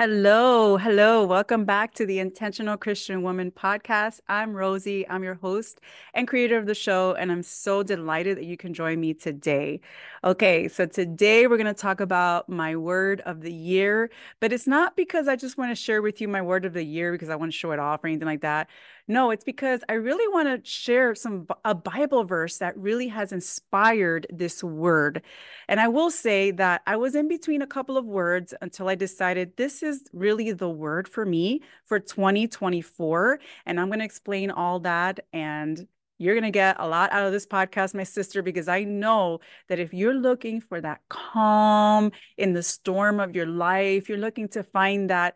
Hello, hello. Welcome back to the Intentional Christian Woman podcast. I'm Rosie. I'm your host and creator of the show, and I'm so delighted that you can join me today. Okay, so today we're going to talk about my word of the year, but it's not because I just want to share with you my word of the year because I want to show it off or anything like that. No, it's because I really want to share some a Bible verse that really has inspired this word. And I will say that I was in between a couple of words until I decided this is really the word for me for 2024 and I'm going to explain all that and you're going to get a lot out of this podcast, my sister, because I know that if you're looking for that calm in the storm of your life, you're looking to find that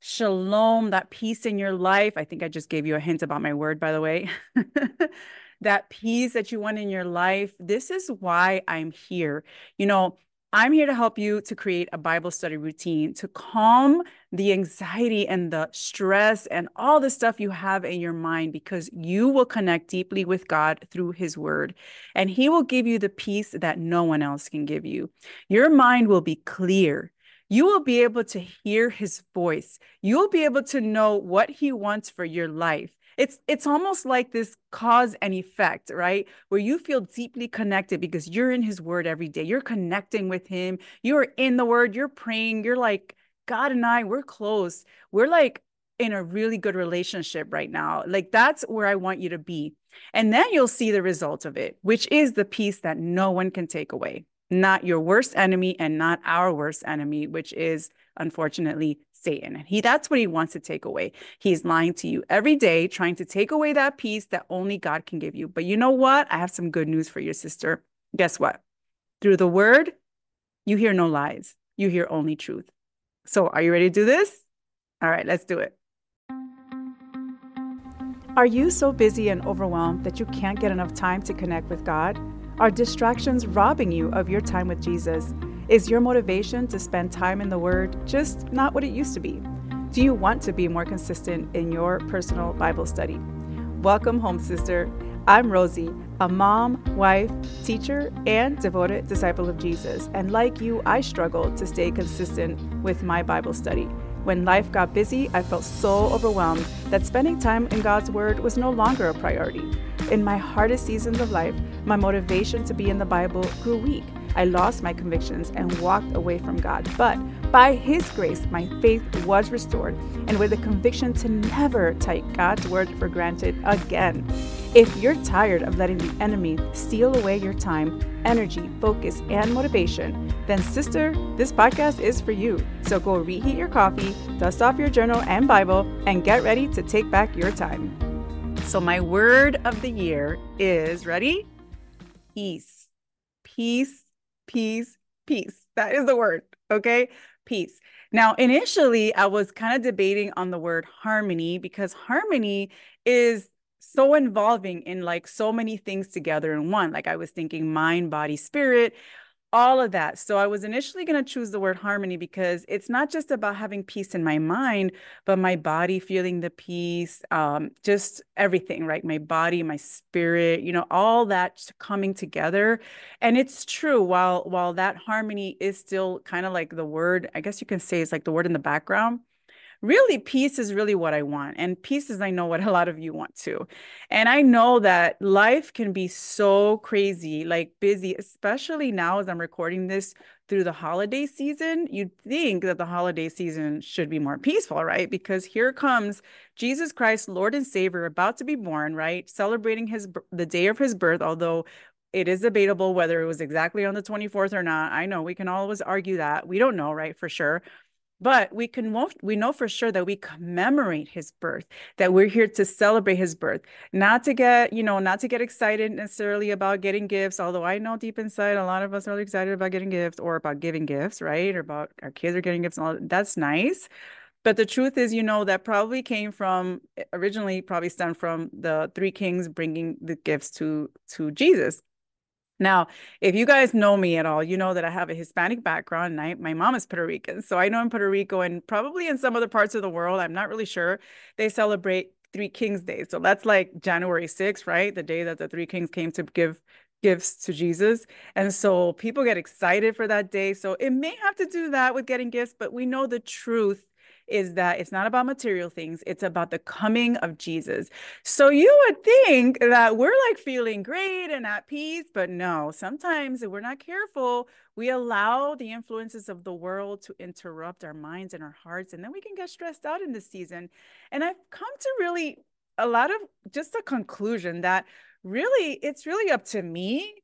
shalom, that peace in your life. I think I just gave you a hint about my word, by the way. that peace that you want in your life. This is why I'm here. You know, I'm here to help you to create a Bible study routine to calm the anxiety and the stress and all the stuff you have in your mind because you will connect deeply with God through His Word and He will give you the peace that no one else can give you. Your mind will be clear you will be able to hear his voice. You'll be able to know what he wants for your life. It's it's almost like this cause and effect, right? Where you feel deeply connected because you're in his word every day. You're connecting with him. You're in the word, you're praying. You're like God and I, we're close. We're like in a really good relationship right now. Like that's where I want you to be. And then you'll see the result of it, which is the peace that no one can take away not your worst enemy and not our worst enemy, which is unfortunately Satan. And he that's what he wants to take away. He's lying to you every day, trying to take away that peace that only God can give you. But you know what? I have some good news for your sister. Guess what? Through the word, you hear no lies. You hear only truth. So are you ready to do this? All right, let's do it. Are you so busy and overwhelmed that you can't get enough time to connect with God? Are distractions robbing you of your time with Jesus? Is your motivation to spend time in the Word just not what it used to be? Do you want to be more consistent in your personal Bible study? Welcome home, sister. I'm Rosie, a mom, wife, teacher, and devoted disciple of Jesus. And like you, I struggled to stay consistent with my Bible study. When life got busy, I felt so overwhelmed that spending time in God's Word was no longer a priority. In my hardest seasons of life, my motivation to be in the Bible grew weak. I lost my convictions and walked away from God. But by His grace, my faith was restored, and with a conviction to never take God's word for granted again. If you're tired of letting the enemy steal away your time, energy, focus, and motivation, then, sister, this podcast is for you. So go reheat your coffee, dust off your journal and Bible, and get ready to take back your time. So, my word of the year is ready? Peace. Peace, peace, peace. That is the word. Okay. Peace. Now, initially, I was kind of debating on the word harmony because harmony is so involving in like so many things together in one. Like I was thinking mind, body, spirit, all of that. So I was initially going to choose the word harmony because it's not just about having peace in my mind, but my body feeling the peace, um, just everything, right? My body, my spirit, you know, all that coming together. And it's true. While while that harmony is still kind of like the word, I guess you can say it's like the word in the background really peace is really what I want. And peace is, I know, what a lot of you want too. And I know that life can be so crazy, like busy, especially now as I'm recording this through the holiday season. You'd think that the holiday season should be more peaceful, right? Because here comes Jesus Christ, Lord and Savior, about to be born, right? Celebrating his the day of his birth, although it is debatable whether it was exactly on the 24th or not. I know we can always argue that. We don't know, right? For sure but we can we know for sure that we commemorate his birth that we're here to celebrate his birth. Not to get you know not to get excited necessarily about getting gifts although i know deep inside a lot of us are excited about getting gifts or about giving gifts right? Or about our kids are getting gifts and all that's nice. But the truth is you know that probably came from originally probably stemmed from the three kings bringing the gifts to to jesus now, if you guys know me at all, you know that I have a Hispanic background and I, my mom is Puerto Rican. So I know in Puerto Rico and probably in some other parts of the world, I'm not really sure, they celebrate Three Kings Day. So that's like January 6th, right? The day that the three kings came to give gifts to Jesus. And so people get excited for that day. So it may have to do that with getting gifts, but we know the truth is that it's not about material things, it's about the coming of Jesus. So you would think that we're like feeling great and at peace, but no, sometimes if we're not careful, we allow the influences of the world to interrupt our minds and our hearts, and then we can get stressed out in this season. And I've come to really a lot of just a conclusion that really it's really up to me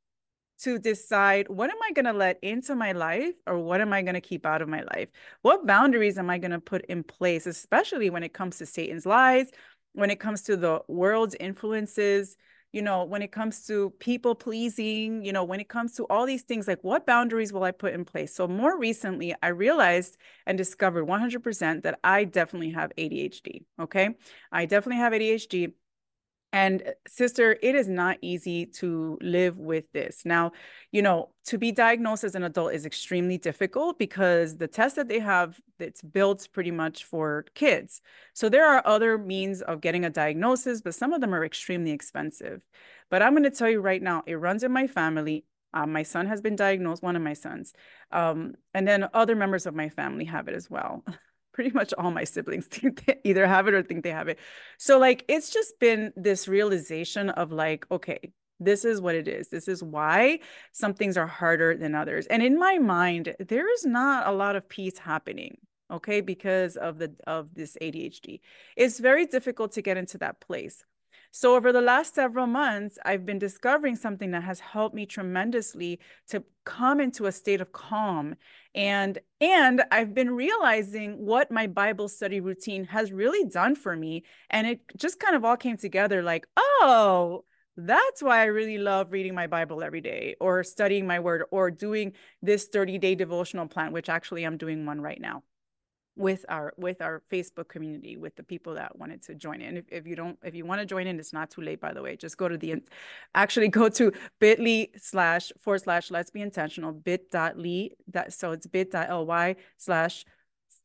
to decide what am I going to let into my life or what am I going to keep out of my life? What boundaries am I going to put in place, especially when it comes to Satan's lies, when it comes to the world's influences, you know, when it comes to people pleasing, you know, when it comes to all these things, like what boundaries will I put in place? So, more recently, I realized and discovered 100% that I definitely have ADHD. Okay. I definitely have ADHD. And uh, sister, it is not easy to live with this. Now, you know, to be diagnosed as an adult is extremely difficult because the test that they have it's built pretty much for kids. So there are other means of getting a diagnosis, but some of them are extremely expensive. But I'm going to tell you right now, it runs in my family. Um, my son has been diagnosed, one of my sons. Um, and then other members of my family have it as well. pretty much all my siblings either have it or think they have it. So like it's just been this realization of like, okay, this is what it is. This is why some things are harder than others. And in my mind, there is not a lot of peace happening okay because of the of this ADHD. It's very difficult to get into that place. So over the last several months, I've been discovering something that has helped me tremendously to come into a state of calm. And and I've been realizing what my Bible study routine has really done for me. And it just kind of all came together like, oh, that's why I really love reading my Bible every day or studying my word or doing this 30 day devotional plan, which actually I'm doing one right now with our with our facebook community with the people that wanted to join in. If, if you don't if you want to join in it's not too late by the way. Just go to the actually go to bit.ly slash forward slash let's be intentional bit bit.ly that so it's bit.ly slash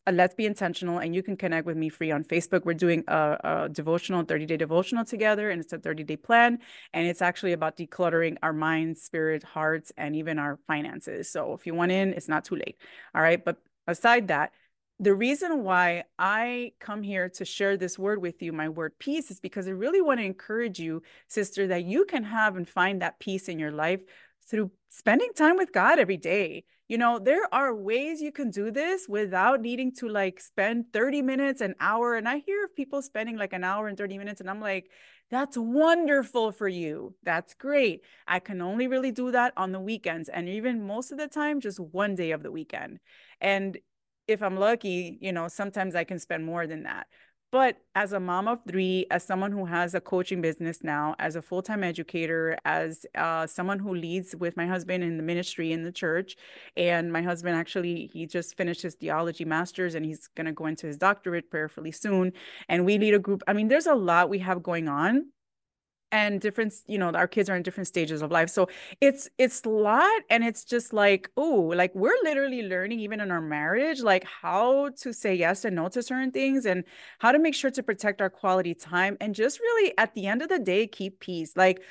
uh, let's be intentional and you can connect with me free on facebook. We're doing a, a devotional 30 day devotional together and it's a 30 day plan and it's actually about decluttering our minds spirit hearts and even our finances. So if you want in it's not too late. All right? But aside that the reason why I come here to share this word with you, my word peace, is because I really want to encourage you, sister, that you can have and find that peace in your life through spending time with God every day. You know, there are ways you can do this without needing to like spend 30 minutes, an hour. And I hear of people spending like an hour and 30 minutes, and I'm like, that's wonderful for you. That's great. I can only really do that on the weekends and even most of the time, just one day of the weekend. And if I'm lucky, you know, sometimes I can spend more than that. But as a mom of three, as someone who has a coaching business now, as a full time educator, as uh, someone who leads with my husband in the ministry in the church, and my husband actually, he just finished his theology master's and he's going to go into his doctorate prayerfully soon. And we lead a group. I mean, there's a lot we have going on and different you know our kids are in different stages of life. So it's it's a lot and it's just like oh like we're literally learning even in our marriage like how to say yes and no to certain things and how to make sure to protect our quality time and just really at the end of the day keep peace. Like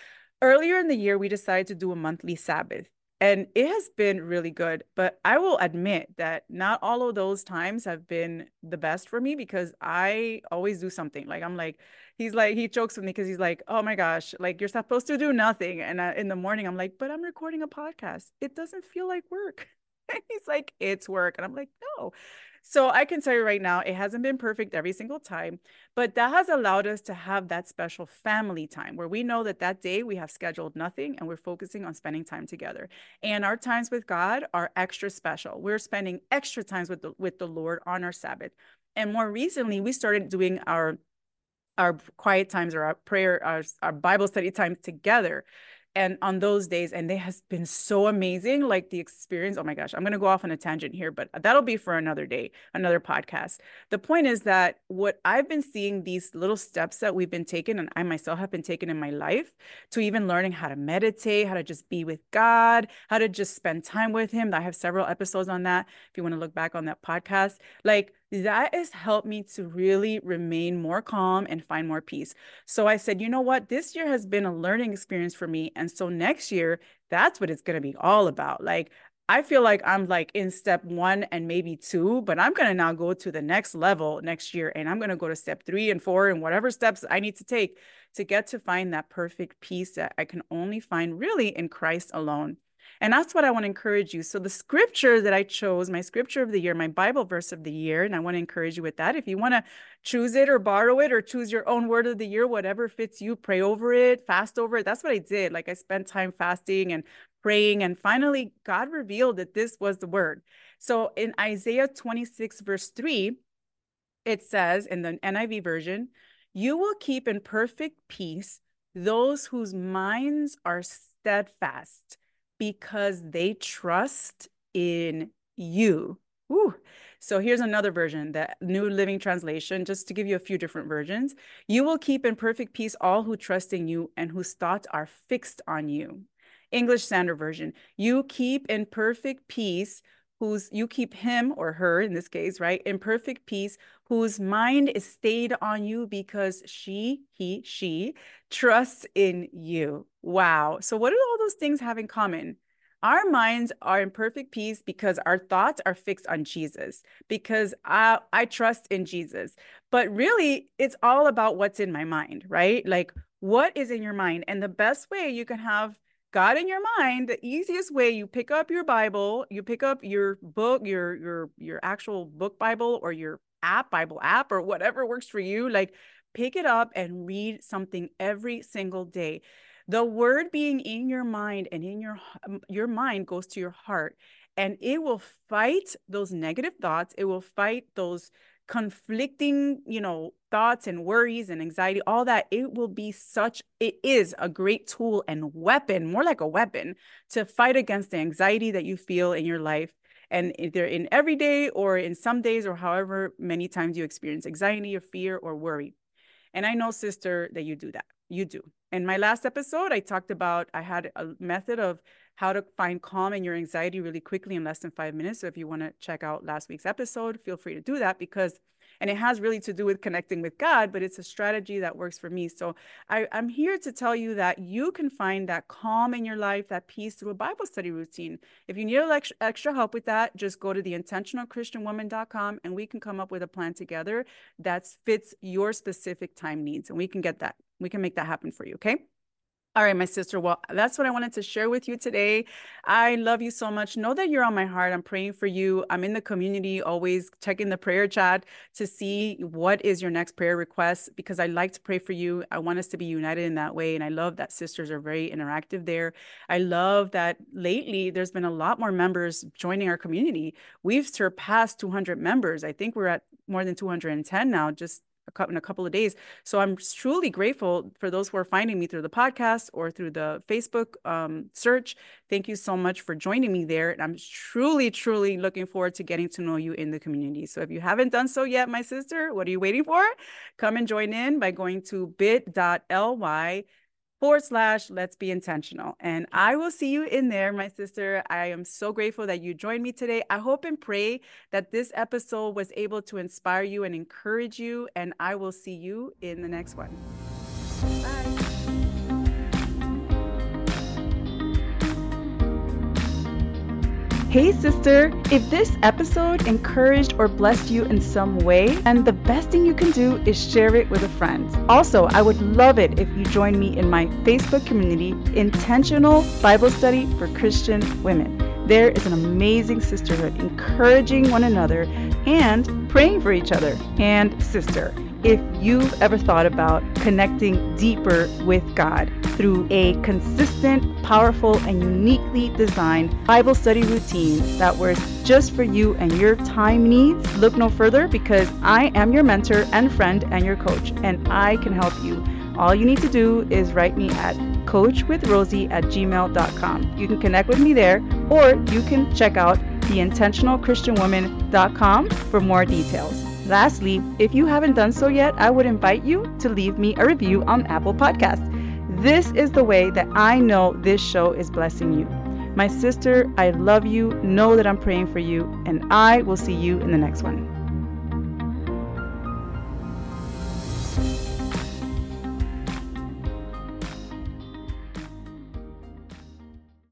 earlier in the year we decided to do a monthly sabbath and it has been really good but i will admit that not all of those times have been the best for me because i always do something like i'm like he's like he jokes with me because he's like oh my gosh like you're supposed to do nothing and uh, in the morning i'm like but i'm recording a podcast. It doesn't feel like work. He's like it's work and i'm like no so I can tell you right now, it hasn't been perfect every single time, but that has allowed us to have that special family time where we know that that day we have scheduled nothing and we're focusing on spending time together. And our times with God are extra special. We're spending extra times with the, with the Lord on our Sabbath. And more recently, we started doing our our quiet times or our prayer, our, our Bible study times together and on those days and they has been so amazing like the experience oh my gosh i'm going to go off on a tangent here but that'll be for another day another podcast. The point is that what i've been seeing these little steps that we've been taking and i myself have been taking in my life to even learning how to meditate how to just be with god how to just spend time with him. I have several episodes on that if you want to look back on that podcast. Like that has helped me to really remain more calm and find more peace. So I said, you know what? This year has been a learning experience for me. And so next year, that's what it's going to be all about. Like, I feel like I'm like in step one and maybe two, but I'm going to now go to the next level next year. And I'm going to go to step three and four and whatever steps I need to take to get to find that perfect peace that I can only find really in Christ alone. And that's what I want to encourage you. So, the scripture that I chose, my scripture of the year, my Bible verse of the year, and I want to encourage you with that. If you want to choose it or borrow it or choose your own word of the year, whatever fits you, pray over it, fast over it. That's what I did. Like, I spent time fasting and praying. And finally, God revealed that this was the word. So, in Isaiah 26, verse 3, it says in the NIV version, You will keep in perfect peace those whose minds are steadfast because they trust in you. So here's another version, the New Living Translation, just to give you a few different versions. You will keep in perfect peace all who trust in you and whose thoughts are fixed on you. English Standard Version, you keep in perfect peace whose you keep him or her in this case, right, in perfect peace, whose mind is stayed on you because she, he, she trusts in you. Wow. So, what do all those things have in common? Our minds are in perfect peace because our thoughts are fixed on Jesus, because I, I trust in Jesus. But really, it's all about what's in my mind, right? Like, what is in your mind? And the best way you can have God in your mind, the easiest way you pick up your Bible, you pick up your book, your your your actual book Bible or your app, Bible app, or whatever works for you. Like pick it up and read something every single day. The word being in your mind and in your your mind goes to your heart and it will fight those negative thoughts. It will fight those conflicting, you know, thoughts and worries and anxiety, all that, it will be such, it is a great tool and weapon, more like a weapon to fight against the anxiety that you feel in your life. And either in every day or in some days or however many times you experience anxiety or fear or worry. And I know, sister, that you do that. You do. In my last episode, I talked about, I had a method of how to find calm in your anxiety really quickly in less than five minutes. So if you want to check out last week's episode, feel free to do that because and it has really to do with connecting with God, but it's a strategy that works for me. So I, I'm here to tell you that you can find that calm in your life, that peace through a Bible study routine. If you need extra, extra help with that, just go to the intentionalchristianwoman.com and we can come up with a plan together that fits your specific time needs. And we can get that. We can make that happen for you. Okay. All right, my sister. Well, that's what I wanted to share with you today. I love you so much. Know that you're on my heart. I'm praying for you. I'm in the community, always checking the prayer chat to see what is your next prayer request because I like to pray for you. I want us to be united in that way. And I love that sisters are very interactive there. I love that lately there's been a lot more members joining our community. We've surpassed 200 members. I think we're at more than 210 now, just in a couple of days. So I'm truly grateful for those who are finding me through the podcast or through the Facebook um, search. Thank you so much for joining me there. And I'm truly, truly looking forward to getting to know you in the community. So if you haven't done so yet, my sister, what are you waiting for? Come and join in by going to bit.ly forward slash let's be intentional. And I will see you in there, my sister. I am so grateful that you joined me today. I hope and pray that this episode was able to inspire you and encourage you. And I will see you in the next one. Bye. Hey, sister, if this episode encouraged or blessed you in some way, then the best thing you can do is share it with a friend. Also, I would love it if you join me in my Facebook community, Intentional Bible Study for Christian Women. There is an amazing sisterhood, encouraging one another and praying for each other. And, sister, if you've ever thought about connecting deeper with God through a consistent, powerful, and uniquely designed Bible study routine that works just for you and your time needs, look no further because I am your mentor and friend and your coach, and I can help you. All you need to do is write me at coachwithrosie at gmail.com. You can connect with me there, or you can check out theintentionalchristianwoman.com for more details. Lastly, if you haven't done so yet, I would invite you to leave me a review on Apple Podcasts. This is the way that I know this show is blessing you. My sister, I love you. Know that I'm praying for you, and I will see you in the next one.